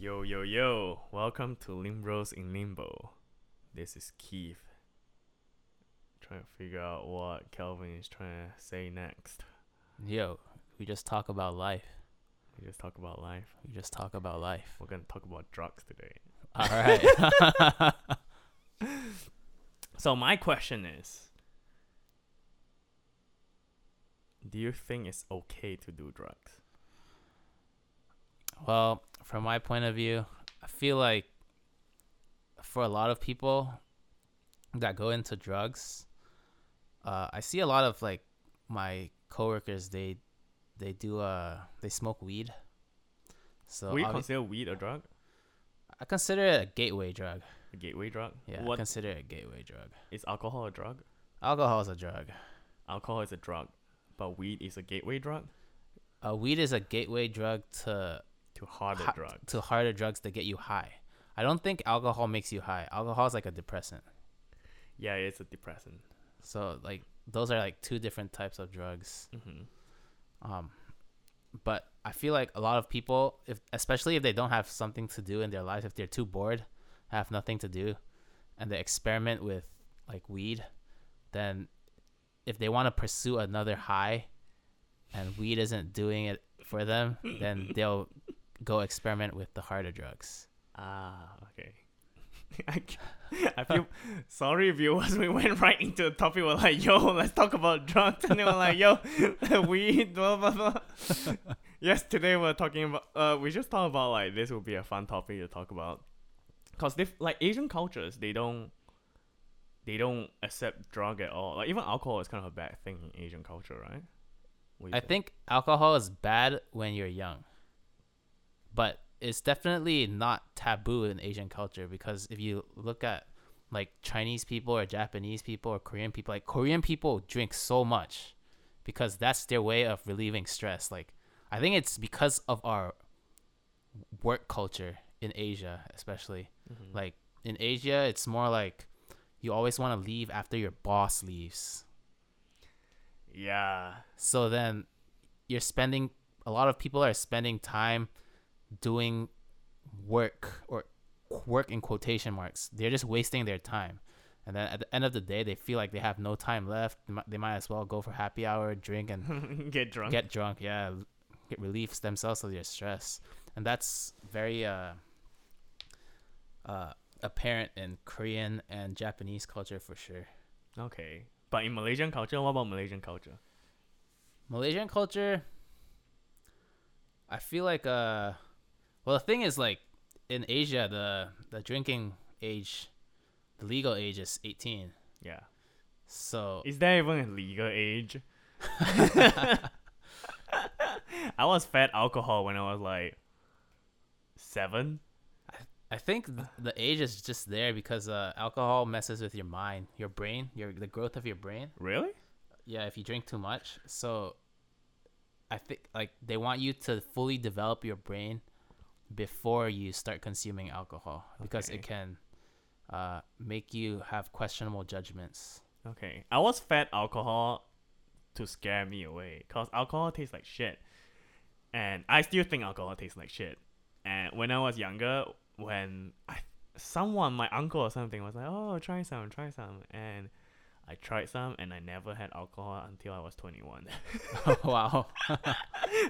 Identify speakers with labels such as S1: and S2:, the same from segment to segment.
S1: Yo, yo, yo. Welcome to Limbros in Limbo. This is Keith. Trying to figure out what Kelvin is trying to say next.
S2: Yo, we just talk about life.
S1: We just talk about life.
S2: We just talk about life.
S1: We're going to talk about drugs today.
S2: All right.
S1: So, my question is Do you think it's okay to do drugs?
S2: Well, from my point of view, I feel like for a lot of people that go into drugs, uh, I see a lot of like my coworkers. They they do uh they smoke weed. So
S1: we consider weed a drug?
S2: I consider it a gateway drug.
S1: A gateway drug?
S2: Yeah, I consider it a gateway drug.
S1: is alcohol a drug?
S2: Alcohol is a drug.
S1: Alcohol is a drug, but weed is a gateway drug
S2: Uh, weed is a gateway drug to
S1: to harder
S2: ha-
S1: drugs.
S2: to harder drugs to get you high. I don't think alcohol makes you high. Alcohol is like a depressant.
S1: Yeah, it's a depressant.
S2: So like those are like two different types of drugs.
S1: hmm
S2: Um, but I feel like a lot of people, if especially if they don't have something to do in their life, if they're too bored, have nothing to do, and they experiment with like weed, then if they want to pursue another high, and weed isn't doing it for them, then they'll go experiment with the harder drugs.
S1: Ah, okay. I feel sorry viewers. We went right into the topic. We're like, yo, let's talk about drugs, and they were like, yo, weed, blah blah blah. yes, today we're talking about. Uh, we just talked about like this would be a fun topic to talk about, cause they like Asian cultures, they don't, they don't accept drug at all. Like even alcohol is kind of a bad thing in Asian culture, right?
S2: I think alcohol is bad when you're young, but it's definitely not taboo in Asian culture because if you look at like Chinese people or Japanese people or Korean people, like Korean people drink so much because that's their way of relieving stress. Like I think it's because of our work culture in Asia, especially.
S1: Mhm.
S2: Like in Asia, it's more like you always want to leave after your boss leaves.
S1: yeah,
S2: So then you're spending a lot of people are spending time doing work or work in quotation marks. They're just wasting their time. And then at the end of the day, they feel like they have no time left. They might, as well go for happy hour, drink, and
S1: get drunk.
S2: get drunk. Yeah, get relief themselves of their stress, and that's very uh, uh, apparent in Korean and Japanese culture for sure.
S1: okay, but in Malaysian culture, what about Malaysian culture?
S2: Malaysian culture, I feel like uh, well the thing is like in Asia the the drinking age, the legal age is eighteen.
S1: Yeah.
S2: So
S1: Is there even a legal age? I was fed alcohol when I was like seven.
S2: I think th- the age is just there because uh, alcohol messes with your mind, your brain, your the growth of your brain.
S1: Really?
S2: Yeah, if you drink too much. So I think like they want you to fully develop your brain before you start consuming alcohol because
S1: Okay.
S2: it can uh, make you have questionable judgments.
S1: Okay. I was fed alcohol to scare me away because alcohol tastes like shit. And I still think alcohol tastes like shit. And when I was younger, when I, someone, my uncle or something, was like, oh, try some, try some. And I tried some and I never had alcohol until I was 21.
S2: wow.
S1: I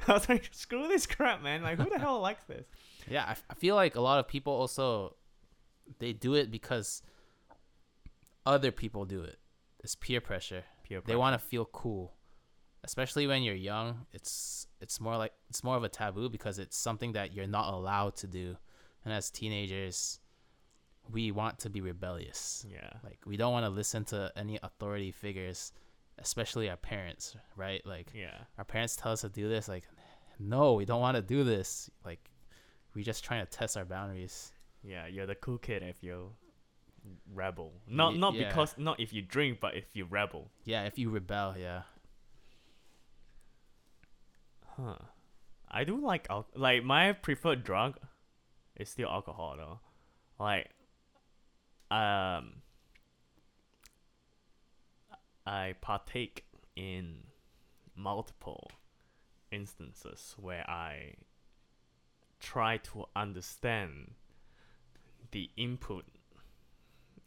S1: was like, screw this crap, man. Like, who the hell likes this?
S2: Yeah, I, f- I feel like a lot of people also they do it because other people do it. It's peer pressure.
S1: Peer pressure.
S2: They want to feel cool. Especially when you're young, it's it's more like it's more of a taboo because it's something that you're not allowed to do. And as teenagers, we want to be rebellious.
S1: Yeah.
S2: Like we don't want to listen to any authority figures, especially our parents, right? Like
S1: Yeah.
S2: our parents tell us to do this like no we don't want to do this like we just trying to test our boundaries
S1: Yeah, you're the cool kid if you rebel. Not not
S2: yeah.
S1: because not if you drink, but if you rebel.
S2: yeah if you rebel yeah
S1: Huh. I do like al- like my preferred drug is still alcohol though. Like um I partake in multiple instances where I try to understand the input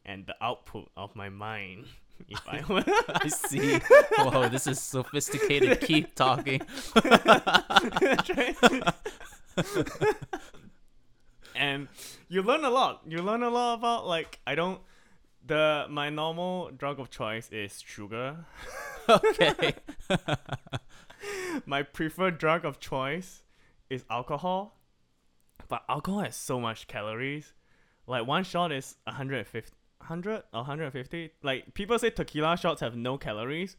S1: and the output of my mind. If I were
S2: I see. Whoa, this is sophisticated. Keep talking.
S1: And you learn a lot. You learn a lot about like I don't the my normal drug of choice is sugar.
S2: Okay.
S1: my preferred drug of choice is alcohol. But alcohol has so much calories. Like one shot is 150 100 or 150. Like people say tequila shots have no calories.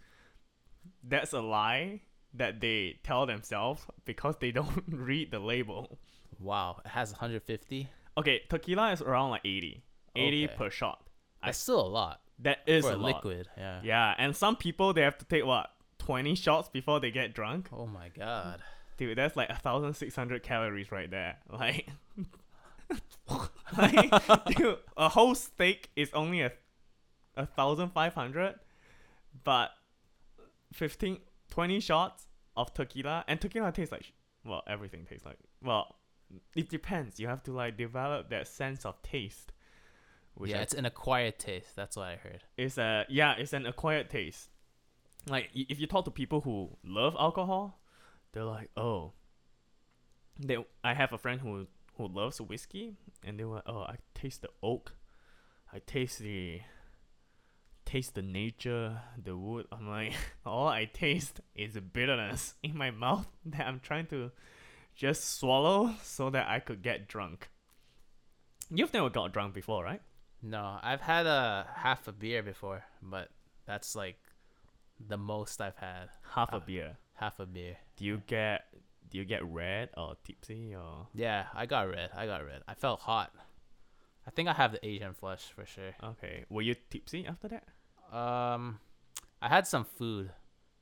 S1: That's a lie that they tell themselves because they don't read the label.
S2: Wow, it has 150.
S1: Okay, tequila is around like 80. 80
S2: Okay.
S1: per shot. I-
S2: That's still a lot
S1: That is
S2: for
S1: a
S2: a
S1: lot.
S2: liquid. Yeah.
S1: Yeah, and some people they have to take what 20 shots before they get drunk.
S2: Oh my god.
S1: Dude, that's like 1,600 calories right there. Like, like dude, a whole steak is only a, a 1,500, but 15, 20 shots of tequila, and tequila tastes like, sh- well, everything tastes like, well, it depends. You have to like develop that sense of taste.
S2: Yeah,
S1: I
S2: it's an acquired taste. That's what I heard.
S1: it's a yeah, it's an acquired taste. Like y- if you talk to people who love alcohol, they're like, oh. They I have a friend who who loves whiskey, and they were oh I taste the oak, I taste the taste the nature, the wood. I'm like all I taste is bitterness in my mouth that I'm trying to just swallow so that I could get drunk. You've never got drunk before, right?
S2: No, I've had a half a beer before, but that's like the most I've had.
S1: Half a
S2: Ah.
S1: beer.
S2: Half a beer.
S1: Do you get do you get red or tipsy or
S2: Yeah, I got red. I got red. I felt hot. I think I have the Asian flush for sure.
S1: okay? Were you tipsy after that?
S2: Um, I had some food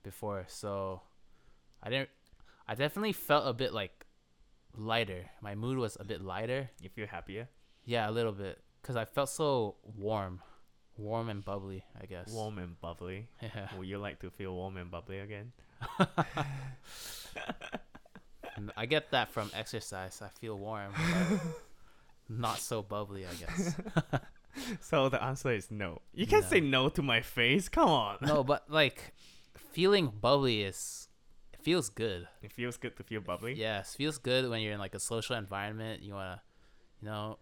S2: before, so I didn't. I definitely felt a bit like lighter. My mood was a bit lighter.
S1: You feel happier,
S2: Yeah, a little bit, cause I felt so warm, warm and bubbly. I guess.
S1: warm and bubbly.
S2: Yeah.
S1: Would you like to feel warm and bubbly again?
S2: I get that from exercise. I feel warm, but not so bubbly. I guess.
S1: So the answer is no. You can't say no to my face. Come on.
S2: no, but like feeling bubbly is feels good.
S1: It feels good to feel bubbly.
S2: Yes, feels good when you're in like a social environment. You wanna, you know,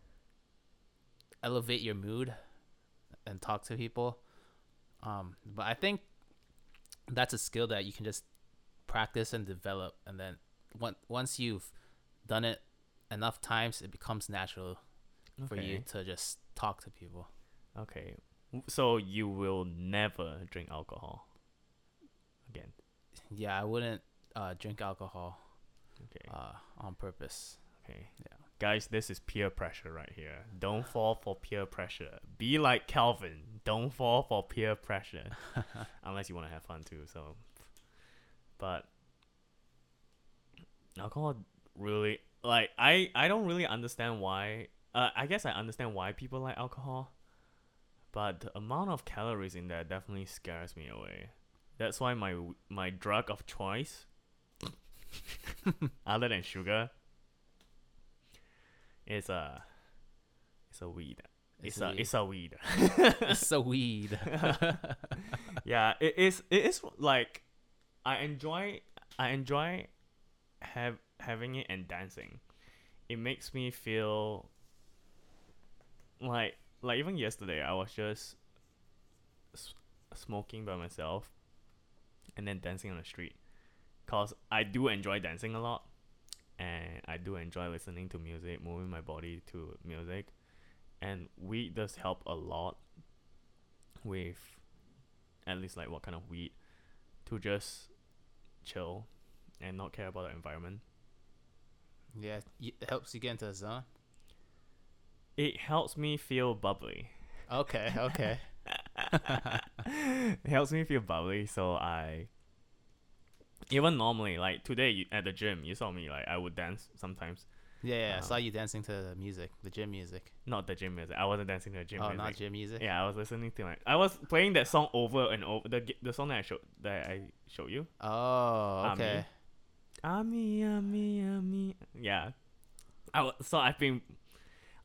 S2: elevate your mood and talk to people. Um, but I think that's a skill that you can just practice and develop, and then once once you've done it enough times, it becomes natural for you to just talk to people.
S1: Okay. So you will never drink alcohol again.
S2: Yeah, I wouldn't uh, drink alcohol
S1: Okay.
S2: uh, on purpose.
S1: Okay.
S2: Yeah.
S1: Guys, this is peer pressure right here. Don't fall for peer pressure. Be like Calvin. Don't fall for peer pressure. Unless you want to have fun too. So, but alcohol really like I I don't really understand why. Uh, I guess I understand why people like alcohol, but the amount of calories in there definitely scares me away. That's why my my drug of choice, other than sugar, is a it's a weed. It's,
S2: It's a weed.
S1: it's a weed.
S2: it's a weed.
S1: yeah, it is. It is like I enjoy. I enjoy have having it and dancing. It makes me feel like like even yesterday I was just s- smoking by myself and then dancing on the street cause I do enjoy dancing a lot and I do enjoy listening to music moving my body to music and weed does help a lot with at least like what kind of weed to just chill and not care about the environment
S2: yeah, it helps you get into the zone.
S1: it helps me feel bubbly
S2: Okay, okay.
S1: it helps me feel bubbly so i even normally like today at the gym you saw me like i would dance sometimes
S2: Yeah, yeah, I
S1: Uh,
S2: saw you dancing to the music, the gym music.
S1: not the gym music i wasn't dancing to the gym
S2: oh,
S1: music
S2: not gym music.
S1: yeah i was listening to like i was playing that song over and over the, the song that i showed that i showed you
S2: Oh, okay.
S1: ami ami ami yeah I w- so I've been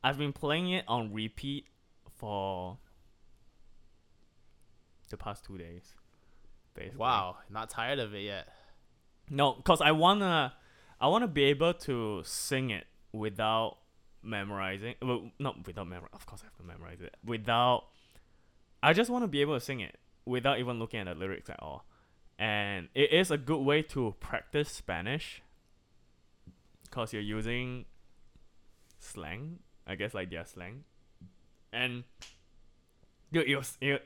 S1: I've been playing it on repeat for the past two days. Basically.
S2: Wow, not tired of it yet.
S1: No, cause I wanna I wanna be able to sing it without memorizing. Well, not without memor. Of course, I have to memorize it. Without, I just want to be able to sing it without even looking at the lyrics at all. And it is a good way to practice Spanish. Cause you're using slang, I guess like their slang, and dude, it was it.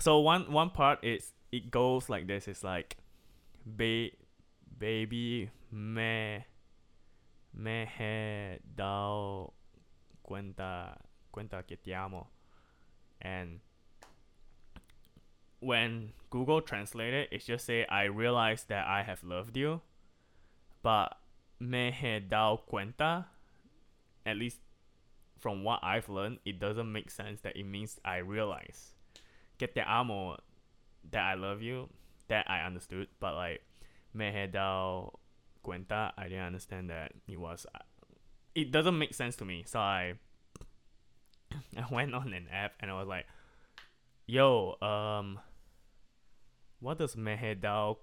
S1: So one one part is it goes like this. It's like, ba- baby me me he dado cuenta cuenta que te amo, and when Google translate it, just say I realized that I have loved you, but me he dado cuenta, at least from what I've learned, it doesn't make sense that it means I realize. Que te amo, that I love you, that I understood, but like me he cuenta, I didn't understand that it was. It doesn't make sense to me, so I I went on an app and I was like, "Yo, um, what does me he dao?"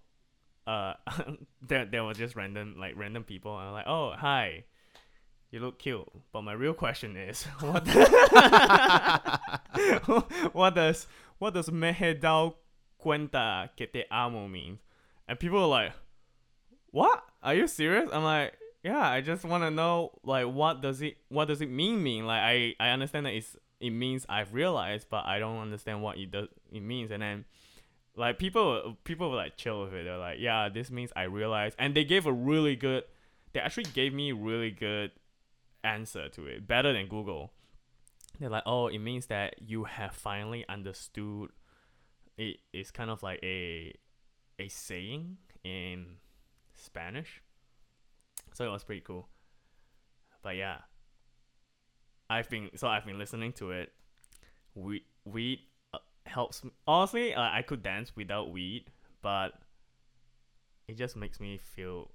S1: Uh, there there was just random like random people, and I'm like, "Oh, hi." You look cute, but my real question is, what? what does what does me he dao cuenta que te amo mean? And people are like, what? Are you serious? I'm like, yeah, I just want to know like what does it what does it mean mean? Like I I understand that it's it means I've realized, but I don't understand what it does it means. And then like people people were like chill with it. They're like, yeah, this means I realized, and they gave a really good. They actually gave me really good answer to it, better than Google. They're like, oh, it means that you have finally understood. It is kind of like a a saying in Spanish. So it was pretty cool. But yeah. I've been so I've been listening to it. Weed weed uh, helps me. Honestly, uh, I could dance without weed, but it just makes me feel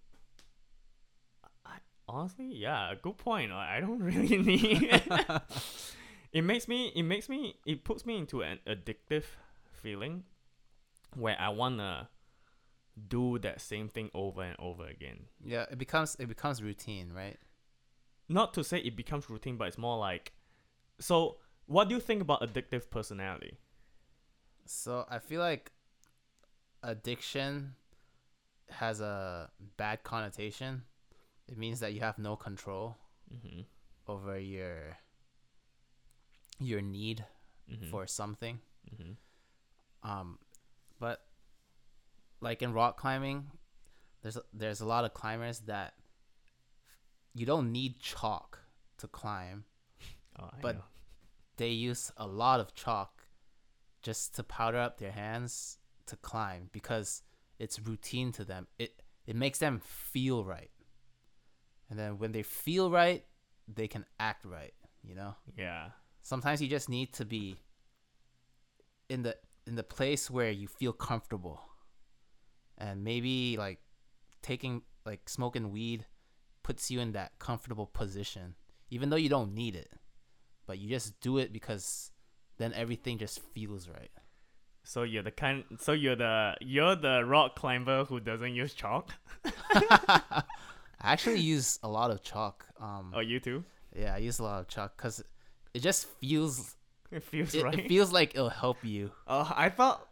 S1: honestly, yeah, good point. I don't really need it makes me it makes me it puts me into an addictive feeling where I wanna do that same thing over and over again.
S2: Yeah, it becomes it becomes routine, right?
S1: Not to say it becomes routine, but it's more like so what do you think about addictive personality?
S2: So I feel like addiction has a bad connotation. It means that you have no control
S1: Mm-hmm.
S2: over your your need
S1: Mm-hmm.
S2: for something.
S1: mm-hmm.
S2: Um, but like in rock climbing, there's there's a lot of climbers that you don't need chalk to climb.
S1: oh,
S2: but-
S1: know.
S2: They use a lot of chalk just to powder up their hands to climb because it's routine to them. It it makes them feel right. And then when they feel right, they can act right, you know?
S1: yeah.
S2: sometimes you just need to be in the in the place where you feel comfortable and maybe like taking like smoking weed puts you in that comfortable position even though you don't need it but you just do it because then everything just feels right
S1: So you're the kind. So you're the you're the rock climber who doesn't use chalk.
S2: i actually use a lot of chalk um
S1: Oh, you too.
S2: yeah i use a lot of chalk because it just feels
S1: It feels
S2: it,
S1: right.
S2: it feels like it'll help you
S1: Oh, I thought,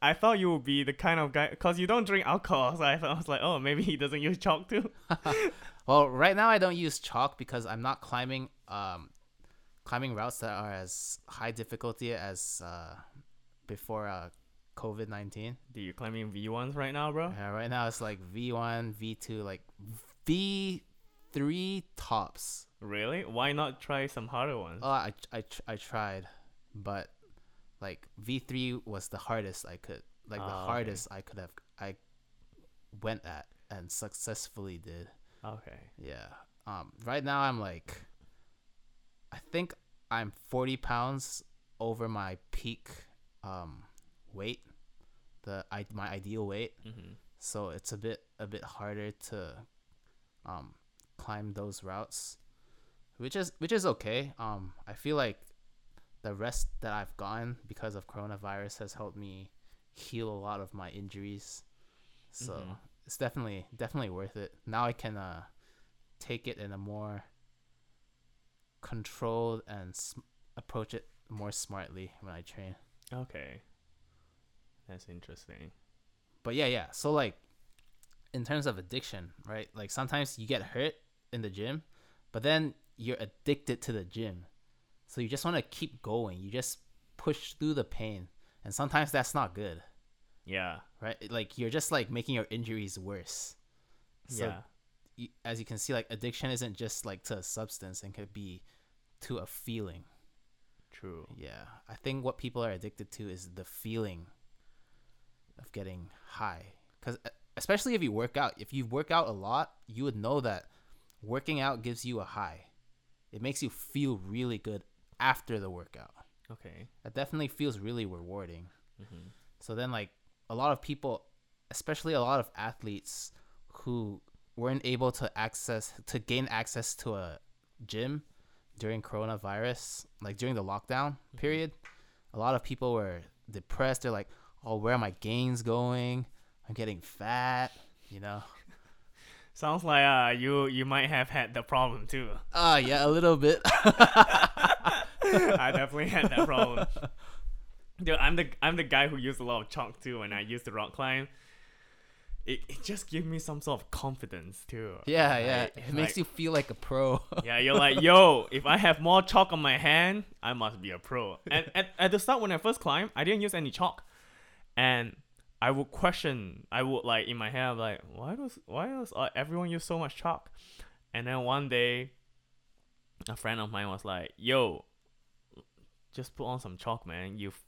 S1: I thought you would be the kind of guy because you don't drink alcohol. So I, thought, I was like, oh, maybe he doesn't use chalk too.
S2: Well, right now I don't use chalk because I'm not climbing um climbing routes that are as high difficulty as uh before uh COVID nineteen.
S1: Do you climbing V ones right now, bro?
S2: Yeah, right now it's like V one, V two, like V three tops.
S1: Really? Why not try some harder ones?
S2: Oh, I I I tried, but like V three was the hardest I could like the
S1: Ah, okay.
S2: hardest I could have I went at and successfully did.
S1: okay.
S2: Yeah. Um. Right now I'm like, I think I'm 40 pounds over my peak um weight, the I my ideal weight.
S1: Mm-hmm.
S2: So it's a bit a bit harder to um climb those routes. which is which is okay. Um, I feel like the rest that I've gotten because of coronavirus has helped me heal a lot of my injuries. So
S1: Mhm.
S2: it's definitely definitely worth it. Now I can uh take it in a more controlled and sm- approach it more smartly when I train.
S1: Okay. That's interesting.
S2: But yeah, yeah. So like in terms of addiction, right? Like sometimes you get hurt in the gym, but then you're addicted to the gym. So you just want to keep going. You just push through the pain. And sometimes that's not good,
S1: Yeah.
S2: right? Like you're just like making your injuries worse. So
S1: yeah.
S2: y- as you can see like addiction isn't just like to a substance and could be to a feeling.
S1: True.
S2: Yeah. I think what people are addicted to is the feeling of getting high. Because uh, especially if you work out, if you work out a lot, you would know that working out gives you a high. It makes you feel really good after the workout.
S1: Okay.
S2: That definitely feels really rewarding.
S1: Mm-hmm.
S2: So then, like, a lot of people, especially a lot of athletes who weren't able to access, to gain access to a gym during coronavirus, like during the lockdown period, a lot of people were depressed. They're like, oh, where are my gains going? I'm getting fat, you know?
S1: Sounds like uh you you might have had the problem too.
S2: Ah, yeah, a little bit.
S1: I definitely had that problem. Dude, I'm the I'm the guy who used a lot of chalk too when I used to rock climb. It, it just gave me some sort of confidence too.
S2: yeah, yeah.
S1: Like,
S2: It makes
S1: like-
S2: you feel like a pro.
S1: Yeah, you're like, yo, if I have more chalk on my hand, I must be a pro. And at, at the start when I first climbed, I didn't use any chalk. And I would question, I would like in my head, I'm like, why does why does uh, everyone use so much chalk? And then one day, a friend of mine was like, yo, just put on some chalk, man. You've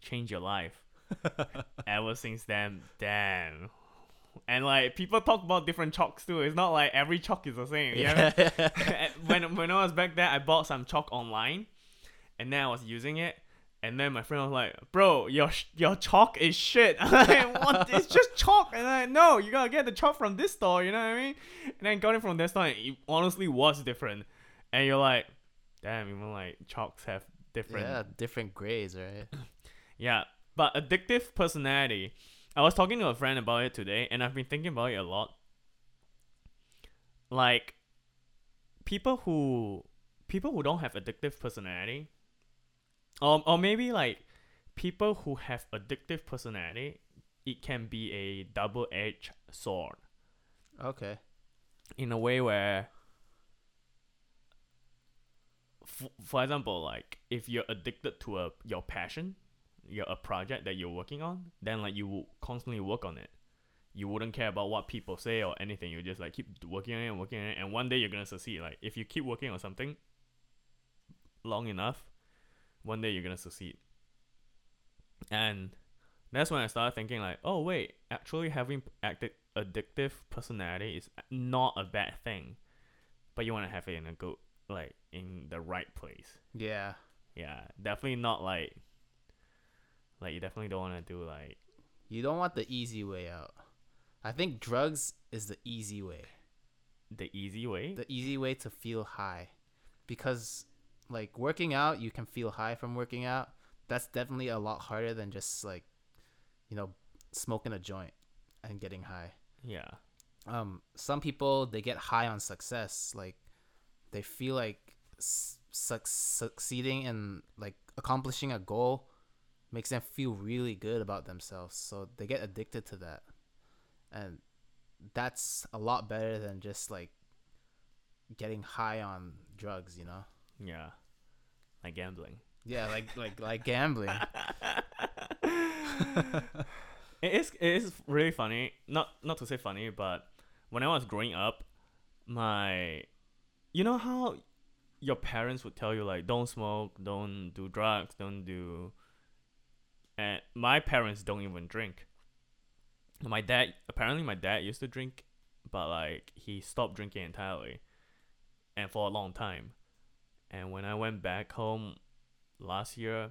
S1: changed your life. Ever since then, damn. And like people talk about different chalks too. It's not like every chalk is the same. You know?
S2: yeah.
S1: when when I was back there, I bought some chalk online, and then I was using it, and then my friend was like, "Bro, your sh- your chalk is shit." "What? It's just chalk." And I'm "No, you gotta get the chalk from this store." You know what I mean? And then got it from that store, and it honestly was different. And you're like, "Damn, even like chalks have different."
S2: yeah, different grades, right?
S1: Yeah, but addictive personality. I was talking to a friend about it today, and I've been thinking about it a lot. Like, people who people who don't have addictive personality, or or maybe like people who have addictive personality, it can be a double edged sword.
S2: Okay.
S1: in a way where f- for example like if you're addicted to a your passion your a project that you're working on then like you will constantly work on it. You wouldn't care about what people say or anything. You just like keep working on it and working on it and one day you're gonna succeed. Like if you keep working on something long enough one day you're gonna succeed and that's when i started thinking like oh wait actually having active addictive personality is not a bad thing but you want to have it in a good like in the right place
S2: Yeah.
S1: yeah definitely not like like you definitely don't want to do like
S2: You don't want the easy way out. I think drugs is the easy way.
S1: the easy way
S2: The easy way to feel high. Because like working out, you can feel high from working out. That's definitely a lot harder than just like you know, smoking a joint and getting high.
S1: yeah
S2: Um some people they get high on success, like they feel like s- suc succeeding and like accomplishing a goal makes them feel really good about themselves. So they get addicted to that. And that's a lot better than just like getting high on drugs, you know?
S1: Yeah. Like gambling.
S2: Yeah, like like like gambling.
S1: it is it is really funny. Not not to say funny but when i was growing up my you know how your parents would tell you like don't smoke don't do drugs don't do and my parents don't even drink. My dad apparently my dad used to drink but like he stopped drinking entirely and for a long time and when i went back home last year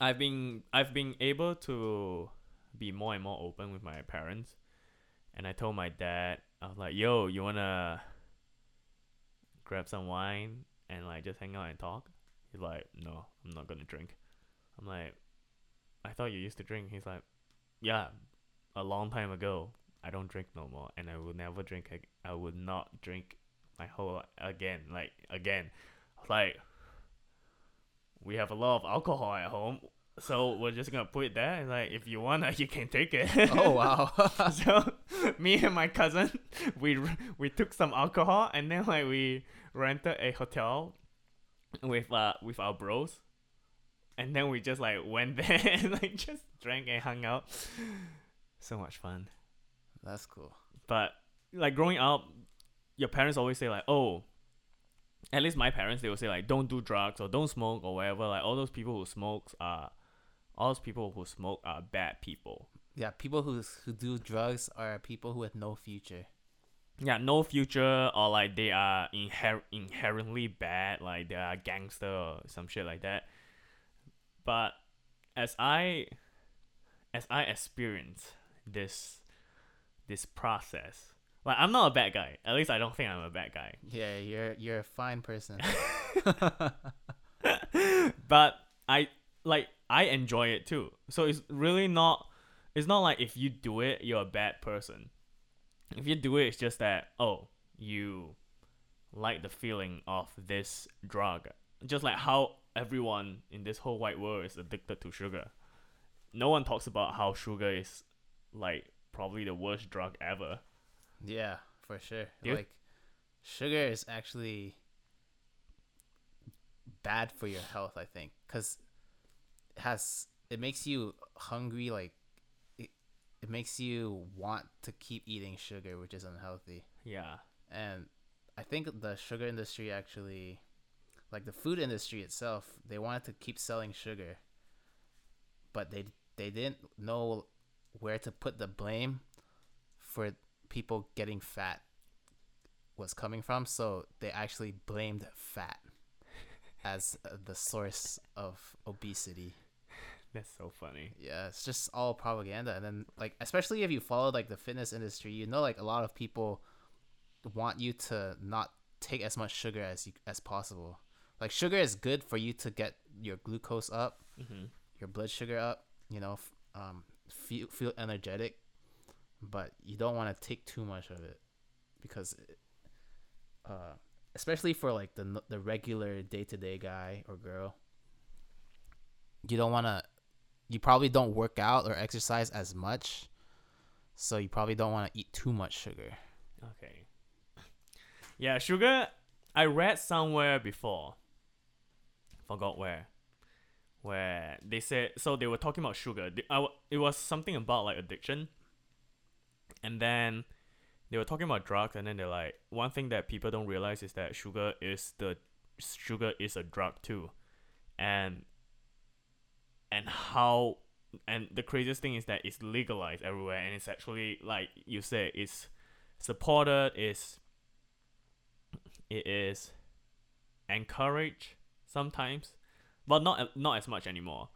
S1: I've been I've been able to be more and more open with my parents, and I told my dad I was like, "Yo, you wanna grab some wine and like just hang out and talk? He's like, no, I'm not gonna drink. I'm like, I thought you used to drink. He's like, yeah, a long time ago. I don't drink no more, and I will never drink. I would not drink my whole again, like again. Like, we have a lot of alcohol at home, so we're just gonna put it there. And like, if you wanna, you can take it.
S2: Oh wow.
S1: so me and my cousin we we took some alcohol and then like we rented a hotel with uh with our bros and then we just like went there and like just drank and hung out so much fun
S2: That's cool.
S1: but like growing up your parents always say like oh at least my parents they will say like don't do drugs or don't smoke or whatever like all those people who smoke are all those people who smoke are bad people
S2: Yeah, people who who do drugs are people who have no future.
S1: yeah, no future or like they are inher- inherently bad, like they are gangster or some shit like that. But as I as I experience this this process, like I'm not a bad guy. At least I don't think I'm a bad guy.
S2: Yeah, you're you're a fine person.
S1: but I like I enjoy it too. So it's really not it's not like if you do it you're a bad person. If you do it it's just that oh, you like the feeling of this drug. Just like how everyone in this whole wide world is addicted to sugar. No one talks about how sugar is like probably the worst drug ever.
S2: Yeah, for sure. Like sugar is actually bad for your health, I think, cuz it has it makes you hungry like it, it makes you want to keep eating sugar, which is unhealthy.
S1: Yeah.
S2: and I think the sugar industry actually, like the food industry itself, they wanted to keep selling sugar, but they they didn't know where to put the blame for people getting fat was coming from, so they actually blamed fat as uh, the source of obesity.
S1: That's so funny.
S2: Yeah, it's just all propaganda. And then like especially if you follow like the fitness industry, you know like a lot of people want you to not take as much sugar as you as possible. Like sugar is good for you to get your glucose up,
S1: Mhm.
S2: your blood sugar up, you know, f- um feel feel energetic, but you don't want to take too much of it because uh especially for like the the regular day-to-day guy or girl you don't want to you probably don't work out or exercise as much so you probably don't want to eat too much sugar
S1: Okay. Yeah, sugar. I read somewhere before. Forgot where. Where they said so they were talking about sugar. I it was something about like addiction. And then they were talking about drugs, and then they're like, one thing that people don't realize is that sugar is the sugar is a drug too, and and how and the craziest thing is that it's legalized everywhere, and it's actually like you said, it's supported is it is encouraged sometimes but not not as much anymore.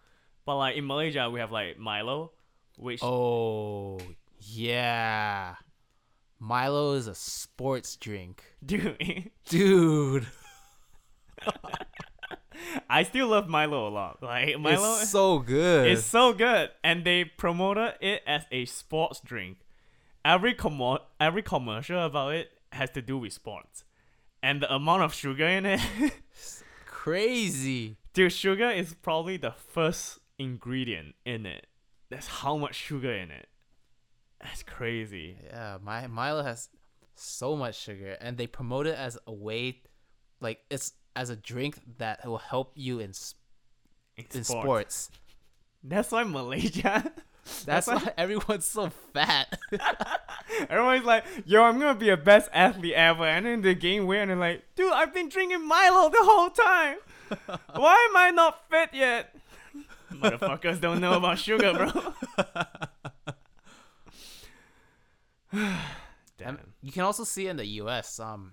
S1: But like in malaysia we have like milo which
S2: oh yeah. Milo is a sports drink.
S1: Dude.
S2: Dude.
S1: I still love milo a lot. Like milo
S2: it's so good.
S1: It's so good. And they promoted it as a sports drink. Every commo- every commercial about it has to do with sports. And the amount of sugar in it.
S2: Crazy.
S1: Dude, sugar is probably the first ingredient in it. That's how much sugar in it. That's crazy.
S2: yeah my milo has so much sugar and they promote it as a way like it's as a drink that will help you in
S1: In,
S2: in
S1: sports.
S2: sports
S1: That's why Malaysia.
S2: That's
S1: why-
S2: why everyone's so fat.
S1: Everyone's like, yo, I'm gonna be a best athlete ever. And then they gain weight and they're like, dude, I've been drinking Milo the whole time. Why am I not fit yet? Motherfuckers don't know about sugar, bro. Damn.
S2: And you can also see in the U.S. Um,